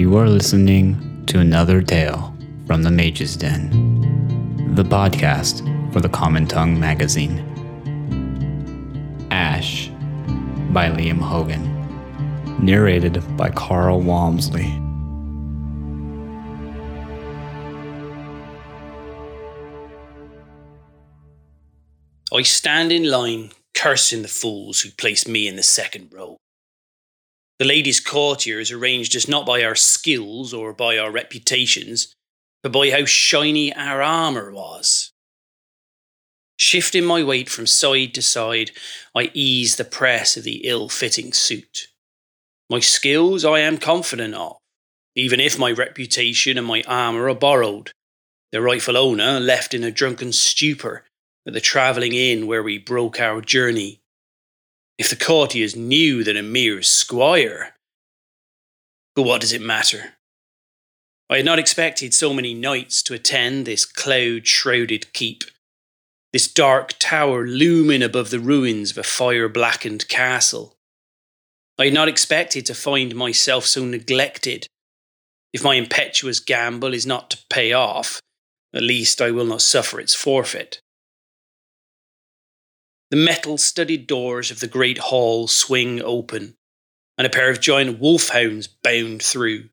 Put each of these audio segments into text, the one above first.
You are listening to another tale from the Mage's Den, the podcast for the Common Tongue magazine. Ash by Liam Hogan, narrated by Carl Walmsley. I stand in line, cursing the fools who placed me in the second row. The ladies' courtier is arranged as not by our skills or by our reputations, but by how shiny our armour was. Shifting my weight from side to side, I ease the press of the ill fitting suit. My skills I am confident of, even if my reputation and my armour are borrowed. The rightful owner left in a drunken stupor at the travelling inn where we broke our journey. If the courtiers knew that a mere squire. But what does it matter? I had not expected so many knights to attend this cloud shrouded keep, this dark tower looming above the ruins of a fire blackened castle. I had not expected to find myself so neglected. If my impetuous gamble is not to pay off, at least I will not suffer its forfeit. The metal studded doors of the great hall swing open, and a pair of giant wolfhounds bound through.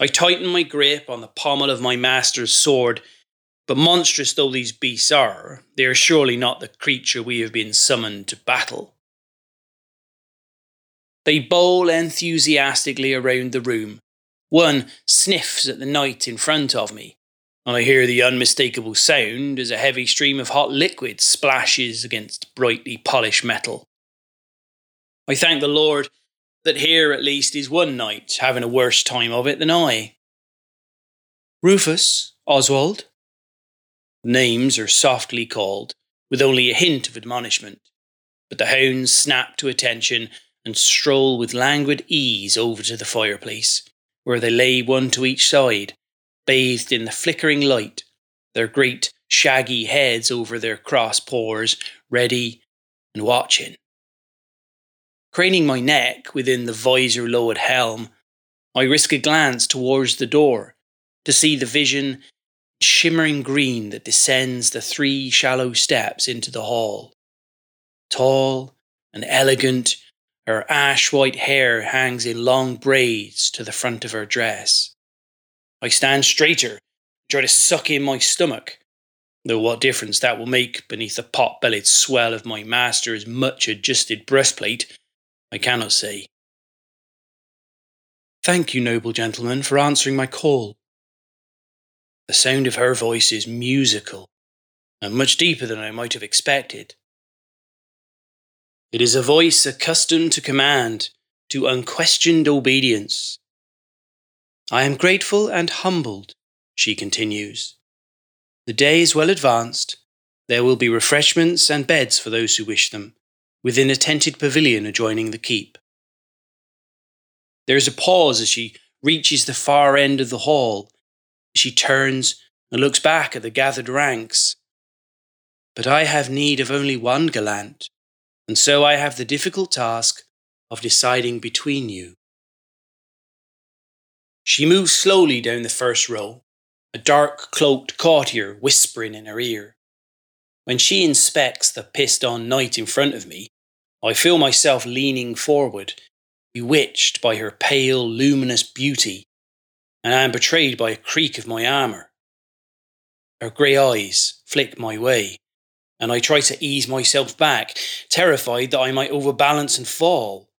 I tighten my grip on the pommel of my master's sword, but monstrous though these beasts are, they are surely not the creature we have been summoned to battle. They bowl enthusiastically around the room. One sniffs at the knight in front of me, I hear the unmistakable sound as a heavy stream of hot liquid splashes against brightly polished metal. I thank the Lord that here at least is one knight having a worse time of it than I. Rufus, Oswald. Names are softly called, with only a hint of admonishment, but the hounds snap to attention and stroll with languid ease over to the fireplace, where they lay one to each side bathed in the flickering light, their great shaggy heads over their cross paws, ready and watching. Craning my neck within the visor lowered helm, I risk a glance towards the door to see the vision shimmering green that descends the three shallow steps into the hall. Tall and elegant, her ash white hair hangs in long braids to the front of her dress. I stand straighter, try to suck in my stomach, though what difference that will make beneath the pot bellied swell of my master's much adjusted breastplate, I cannot say. Thank you, noble gentleman, for answering my call. The sound of her voice is musical, and much deeper than I might have expected. It is a voice accustomed to command, to unquestioned obedience. I am grateful and humbled, she continues. The day is well advanced. There will be refreshments and beds for those who wish them, within a tented pavilion adjoining the keep. There is a pause as she reaches the far end of the hall. She turns and looks back at the gathered ranks. But I have need of only one gallant, and so I have the difficult task of deciding between you. She moves slowly down the first row, a dark cloaked courtier whispering in her ear. When she inspects the pissed on knight in front of me, I feel myself leaning forward, bewitched by her pale, luminous beauty, and I am betrayed by a creak of my armour. Her grey eyes flick my way, and I try to ease myself back, terrified that I might overbalance and fall.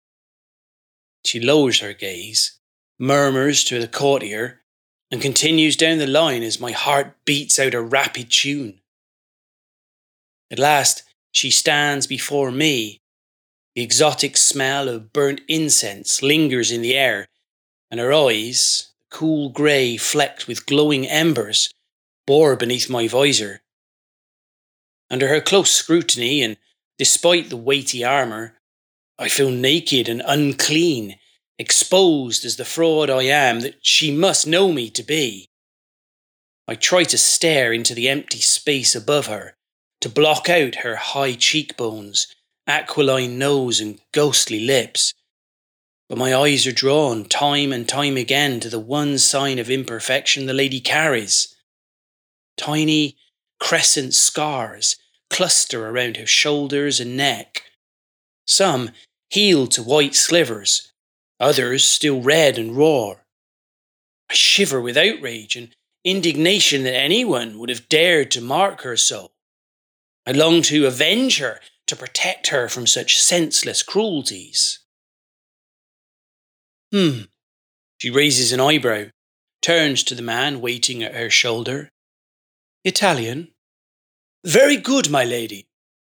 She lowers her gaze murmurs to the courtier, and continues down the line as my heart beats out a rapid tune. At last, she stands before me. The exotic smell of burnt incense lingers in the air, and her eyes, cool grey flecked with glowing embers, bore beneath my visor. Under her close scrutiny, and despite the weighty armour, I feel naked and unclean exposed as the fraud I am that she must know me to be. I try to stare into the empty space above her, to block out her high cheekbones, aquiline nose, and ghostly lips. but my eyes are drawn time and time again to the one sign of imperfection the lady carries. Tiny crescent scars cluster around her shoulders and neck. Some healed to white slivers, others still red and raw. I shiver with outrage and indignation that anyone would have dared to mark her so. I long to avenge her, to protect her from such senseless cruelties. Hmm. She raises an eyebrow, turns to the man waiting at her shoulder. Italian? Very good, my lady.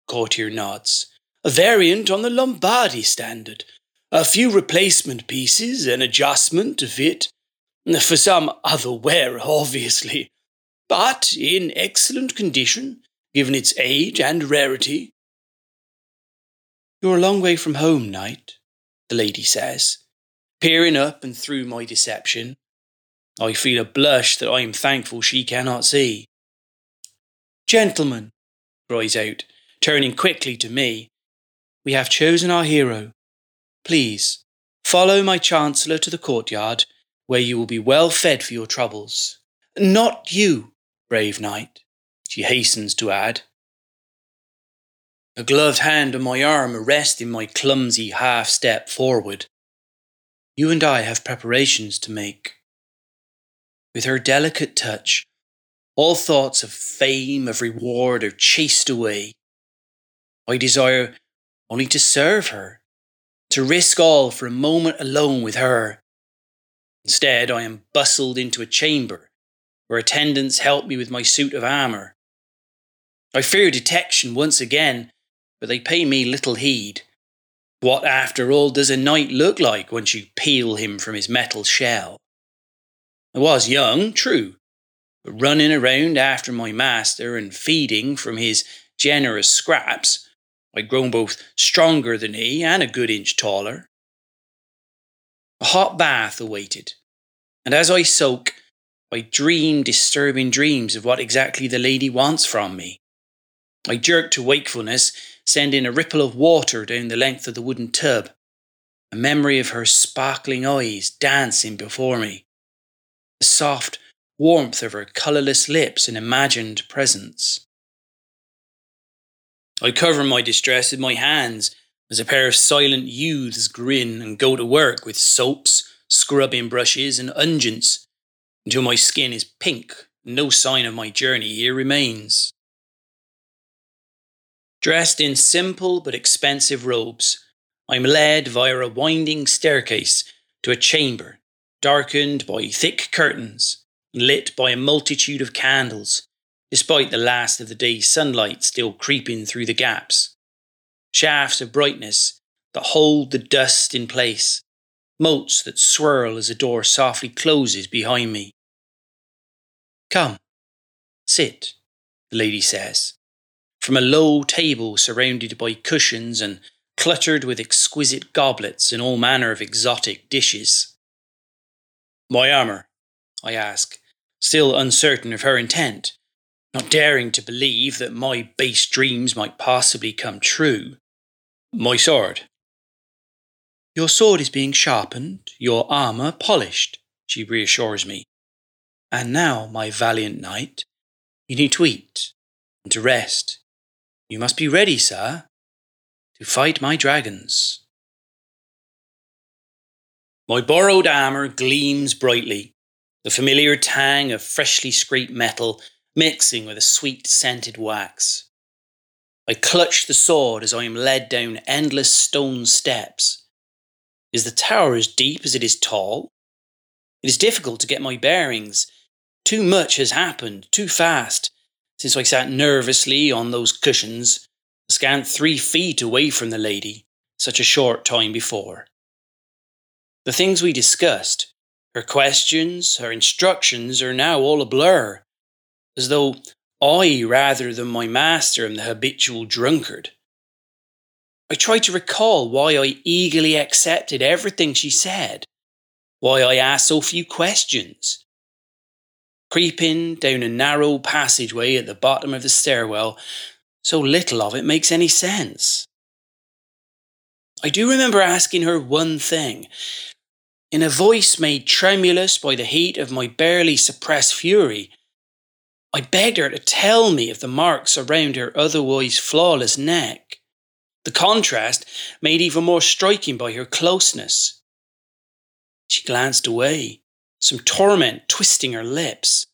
Courtier nods. A variant on the Lombardy standard. A few replacement pieces, an adjustment to fit. For some other wearer, obviously. But in excellent condition, given its age and rarity. You're a long way from home, knight, the lady says, peering up and through my deception. I feel a blush that I am thankful she cannot see. Gentlemen, cries out, turning quickly to me, we have chosen our hero. Please, follow my chancellor to the courtyard, where you will be well fed for your troubles. Not you, brave knight, she hastens to add. A gloved hand on my arm arresting my clumsy half step forward. You and I have preparations to make. With her delicate touch, all thoughts of fame, of reward are chased away. I desire only to serve her, to risk all for a moment alone with her. Instead, I am bustled into a chamber where attendants help me with my suit of armour. I fear detection once again but they pay me little heed. What, after all, does a knight look like once you peel him from his metal shell? I was young, true, but running around after my master and feeding from his generous scraps, I'd grown both stronger than he and a good inch taller. A hot bath awaited, and as I soak, I dream disturbing dreams of what exactly the lady wants from me. I jerk to wakefulness sending a ripple of water down the length of the wooden tub, a memory of her sparkling eyes dancing before me, the soft warmth of her colourless lips and imagined presence. I cover my distress with my hands as a pair of silent youths grin and go to work with soaps, scrubbing brushes, and unguents until my skin is pink no sign of my journey here remains. Dressed in simple but expensive robes, I'm led via a winding staircase to a chamber darkened by thick curtains and lit by a multitude of candles, despite the last of the day's sunlight still creeping through the gaps. Shafts of brightness that hold the dust in place, motes that swirl as a door softly closes behind me. Come, sit, the lady says, from a low table surrounded by cushions and cluttered with exquisite goblets and all manner of exotic dishes. My armour? I ask, still uncertain of her intent, not daring to believe that my base dreams might possibly come true. My sword. Your sword is being sharpened, your armour polished, she reassures me. And now, my valiant knight, you need to eat and to rest you must be ready, sir, to fight my dragons. My borrowed armour gleams brightly, the familiar tang of freshly scraped metal mixing with a sweet scented wax. I clutch the sword as I am led down endless stone steps. Is the tower as deep as it is tall? It is difficult to get my bearings. Too much has happened, too fast, since I sat nervously on those cushions, scant three feet away from the lady, such a short time before. The things we discussed, her questions, her instructions, are now all a blur, as though I, rather than my master, am the habitual drunkard. I try to recall why I eagerly accepted everything she said, why I asked so few questions, creeping down a narrow passageway at the bottom of the stairwell, so little of it makes any sense. I do remember asking her one thing. In a voice made tremulous by the heat of my barely suppressed fury, I begged her to tell me of the marks around her otherwise flawless neck. The contrast made even more striking by her closeness. She glanced away, some torment twisting her lips.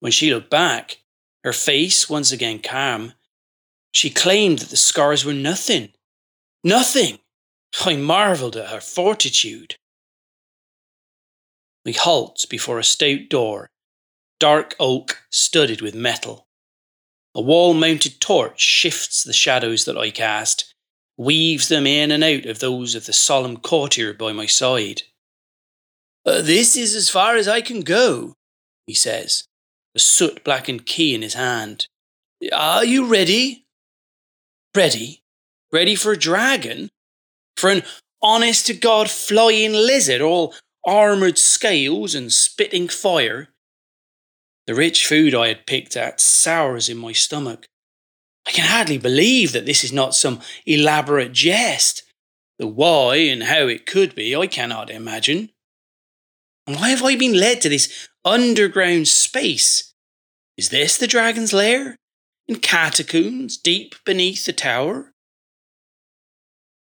When she looked back, her face once again calm, she claimed that the scars were nothing. Nothing! I marvelled at her fortitude. We halt before a stout door dark oak studded with metal. A wall mounted torch shifts the shadows that I cast, weaves them in and out of those of the solemn courtier by my side. Uh, this is as far as I can go, he says, a soot blackened key in his hand. Are you ready? Ready? Ready for a dragon? For an honest to God flying lizard, all armoured scales and spitting fire? The rich food I had picked at sours in my stomach. I can hardly believe that this is not some elaborate jest. The why and how it could be, I cannot imagine. And why have I been led to this underground space? Is this the dragon's lair? In catacombs deep beneath the tower?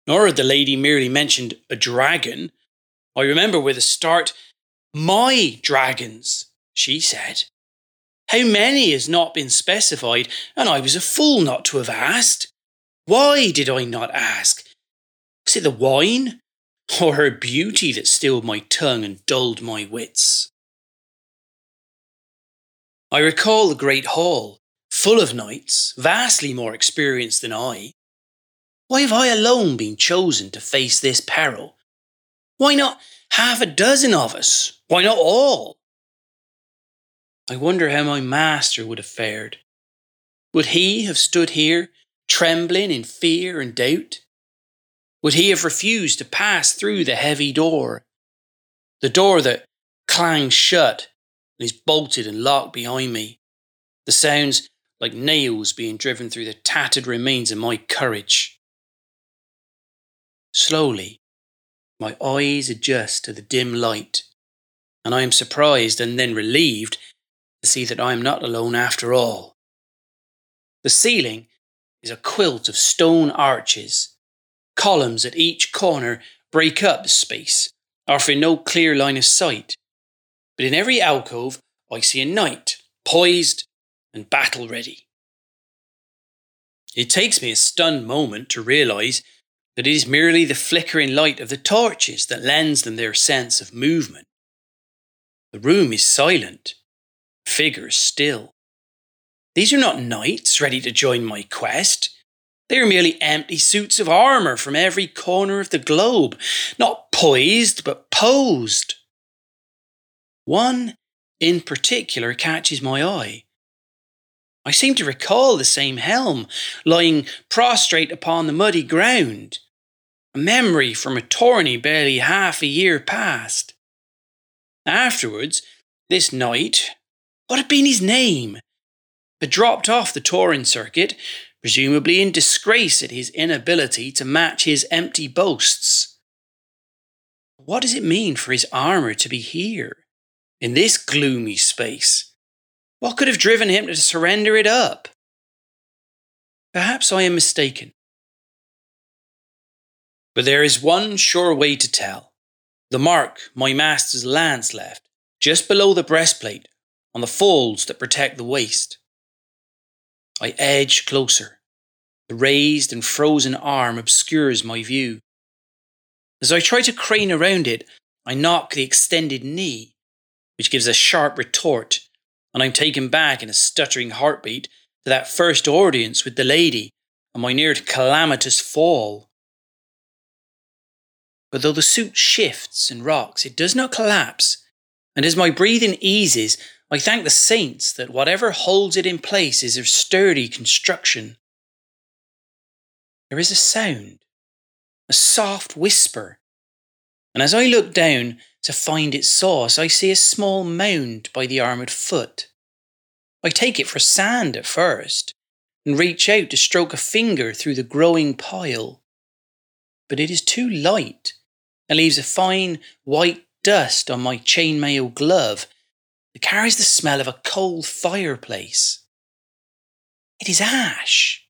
Nor had the lady merely mentioned a dragon. I remember with a start, my dragons, she said. How many has not been specified, and I was a fool not to have asked. Why did I not ask? Was it the wine, or her beauty that stilled my tongue and dulled my wits? I recall the great hall, full of knights, vastly more experienced than I. Why have I alone been chosen to face this peril? Why not half a dozen of us? Why not all? I wonder how my master would have fared. Would he have stood here, trembling in fear and doubt? Would he have refused to pass through the heavy door? The door that clangs shut and is bolted and locked behind me. The sounds like nails being driven through the tattered remains of my courage. Slowly, my eyes adjust to the dim light, and I am surprised and then relieved to see that I am not alone after all. The ceiling is a quilt of stone arches. Columns at each corner break up the space, offering no clear line of sight. But in every alcove, I see a knight, poised and battle ready. It takes me a stunned moment to realise that it is merely the flickering light of the torches that lends them their sense of movement. The room is silent, figures still. These are not knights ready to join my quest. They are merely empty suits of armour from every corner of the globe, not poised, but posed. One in particular catches my eye. I seem to recall the same helm lying prostrate upon the muddy ground, a memory from a tourney barely half a year past. Afterwards, this knight, what had been his name? Had dropped off the touring circuit, presumably in disgrace at his inability to match his empty boasts. What does it mean for his armour to be here, in this gloomy space? What could have driven him to surrender it up? Perhaps I am mistaken. But there is one sure way to tell. The mark my master's lance left, just below the breastplate, on the folds that protect the waist. I edge closer. The raised and frozen arm obscures my view. As I try to crane around it, I knock the extended knee, which gives a sharp retort, and I'm taken back in a stuttering heartbeat to that first audience with the lady and my near calamitous fall. But though the suit shifts and rocks, it does not collapse, and as my breathing eases, I thank the saints that whatever holds it in place is of sturdy construction. There is a sound, a soft whisper, and as I look down to find its source, I see a small mound by the armoured foot. I take it for sand at first, and reach out to stroke a finger through the growing pile. but it is too light and leaves a fine white dust on my chainmail glove that carries the smell of a cold fireplace. It is ash,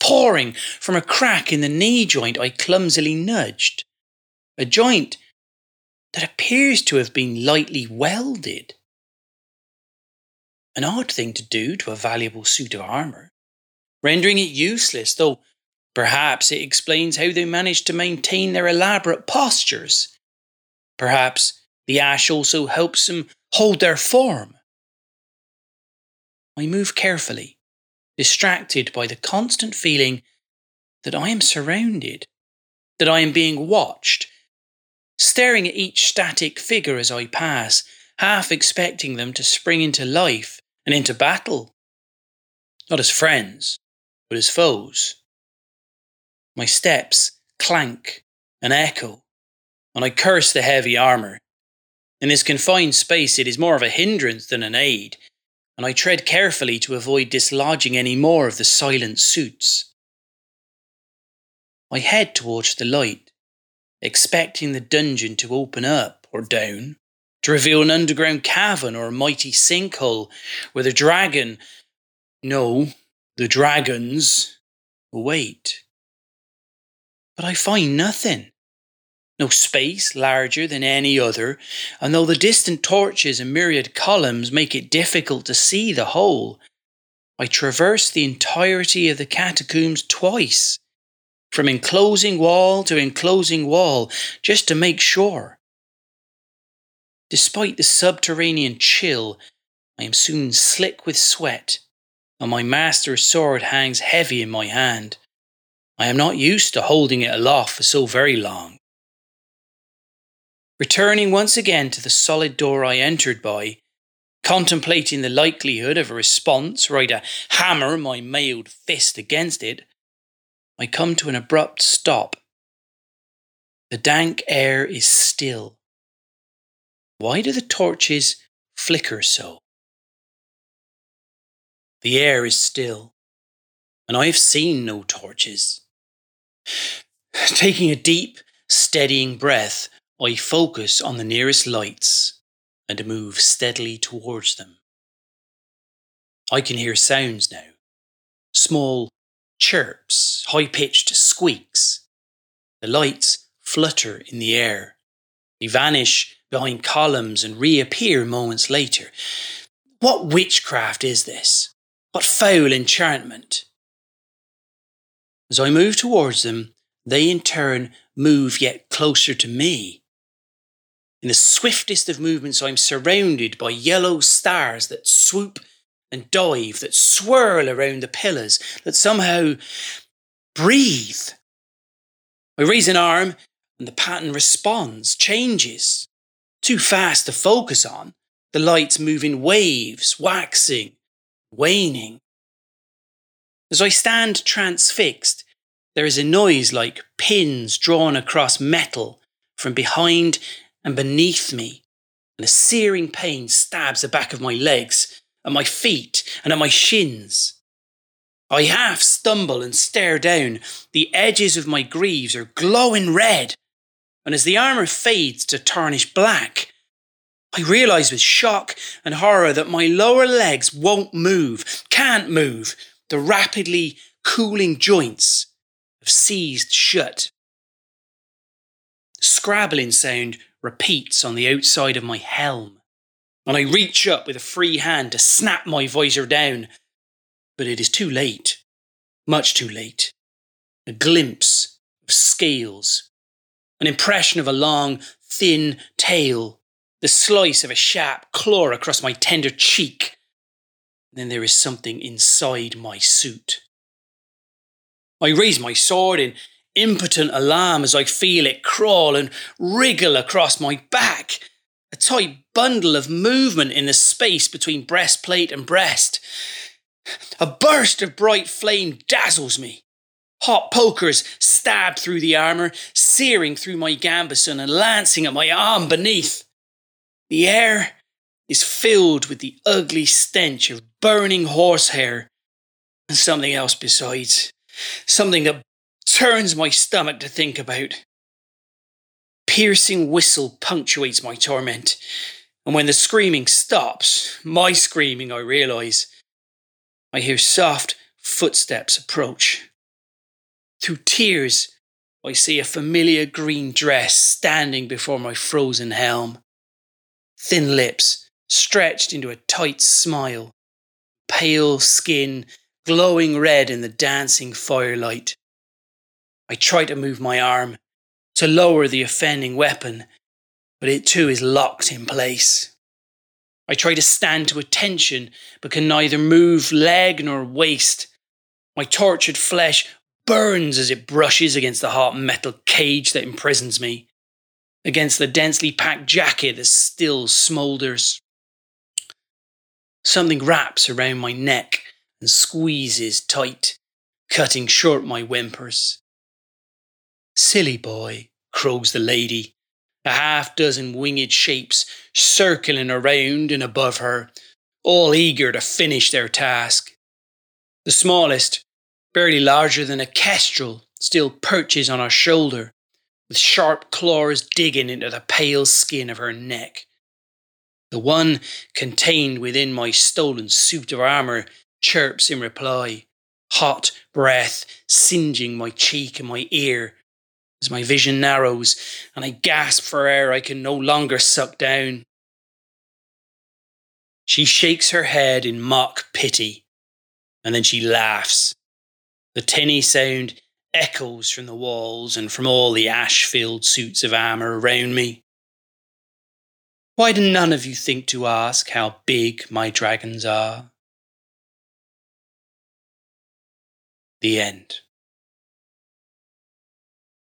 pouring from a crack in the knee joint I clumsily nudged, a joint that appears to have been lightly welded. An odd thing to do to a valuable suit of armour, rendering it useless, though perhaps it explains how they managed to maintain their elaborate postures. Perhaps the ash also helps them hold their form. I move carefully, distracted by the constant feeling that I am surrounded, that I am being watched, staring at each static figure as I pass, half expecting them to spring into life and into battle. Not as friends, but as foes. My steps clank and echo, and I curse the heavy armour. In this confined space, it is more of a hindrance than an aid, and I tread carefully to avoid dislodging any more of the silent suits. I head towards the light, expecting the dungeon to open up or down, to reveal an underground cavern or a mighty sinkhole where the dragon, no, the dragons, await. But I find nothing no space larger than any other, and though the distant torches and myriad columns make it difficult to see the whole, I traverse the entirety of the catacombs twice, from enclosing wall to enclosing wall, just to make sure. Despite the subterranean chill, I am soon slick with sweat, and my master's sword hangs heavy in my hand. I am not used to holding it aloft for so very long. Returning once again to the solid door I entered by, contemplating the likelihood of a response where I'd hammer my mailed fist against it, I come to an abrupt stop. The dank air is still. Why do the torches flicker so? The air is still, and I have seen no torches. Taking a deep, steadying breath, I focus on the nearest lights and move steadily towards them. I can hear sounds now small chirps, high pitched squeaks. The lights flutter in the air. They vanish behind columns and reappear moments later. What witchcraft is this? What foul enchantment? As I move towards them, they in turn move yet closer to me. In the swiftest of movements, I'm surrounded by yellow stars that swoop and dive, that swirl around the pillars, that somehow breathe. I raise an arm and the pattern responds, changes. Too fast to focus on. The lights move in waves, waxing, waning. As I stand transfixed, there is a noise like pins drawn across metal from behind and beneath me, and a searing pain stabs the back of my legs, at my feet, and at my shins. I half stumble and stare down. The edges of my greaves are glowing red, and as the armour fades to tarnish black, I realise with shock and horror that my lower legs won't move, can't move. The rapidly cooling joints have seized shut. Scrabbling sound repeats on the outside of my helm, and I reach up with a free hand to snap my visor down. But it is too late, much too late. A glimpse of scales, an impression of a long, thin tail, the slice of a sharp claw across my tender cheek. Then there is something inside my suit. I raise my sword in impotent alarm as I feel it crawl and wriggle across my back. A tight bundle of movement in the space between breastplate and breast. A burst of bright flame dazzles me. Hot pokers stab through the armour, searing through my gambeson and lancing at my arm beneath. The air is filled with the ugly stench of burning horsehair and something else besides. Something that turns my stomach to think about. Piercing whistle punctuates my torment, and when the screaming stops, my screaming, I realise, I hear soft footsteps approach. Through tears, I see a familiar green dress standing before my frozen helm. Thin lips stretched into a tight smile, pale skin glowing red in the dancing firelight. I try to move my arm to lower the offending weapon, but it too is locked in place. I try to stand to attention, but can neither move leg nor waist. My tortured flesh burns as it brushes against the hot metal cage that imprisons me, against the densely packed jacket that still smoulders. Something wraps around my neck and squeezes tight, cutting short my whimpers. Silly boy, croaks the lady, a half dozen winged shapes circling around and above her, all eager to finish their task. The smallest, barely larger than a kestrel, still perches on her shoulder, with sharp claws digging into the pale skin of her neck. The one contained within my stolen suit of armour chirps in reply, hot breath singeing my cheek and my ear as my vision narrows and I gasp for air I can no longer suck down. She shakes her head in mock pity, and then she laughs. The tinny sound echoes from the walls and from all the ash filled suits of armour around me. Why do none of you think to ask how big my dragons are? The end.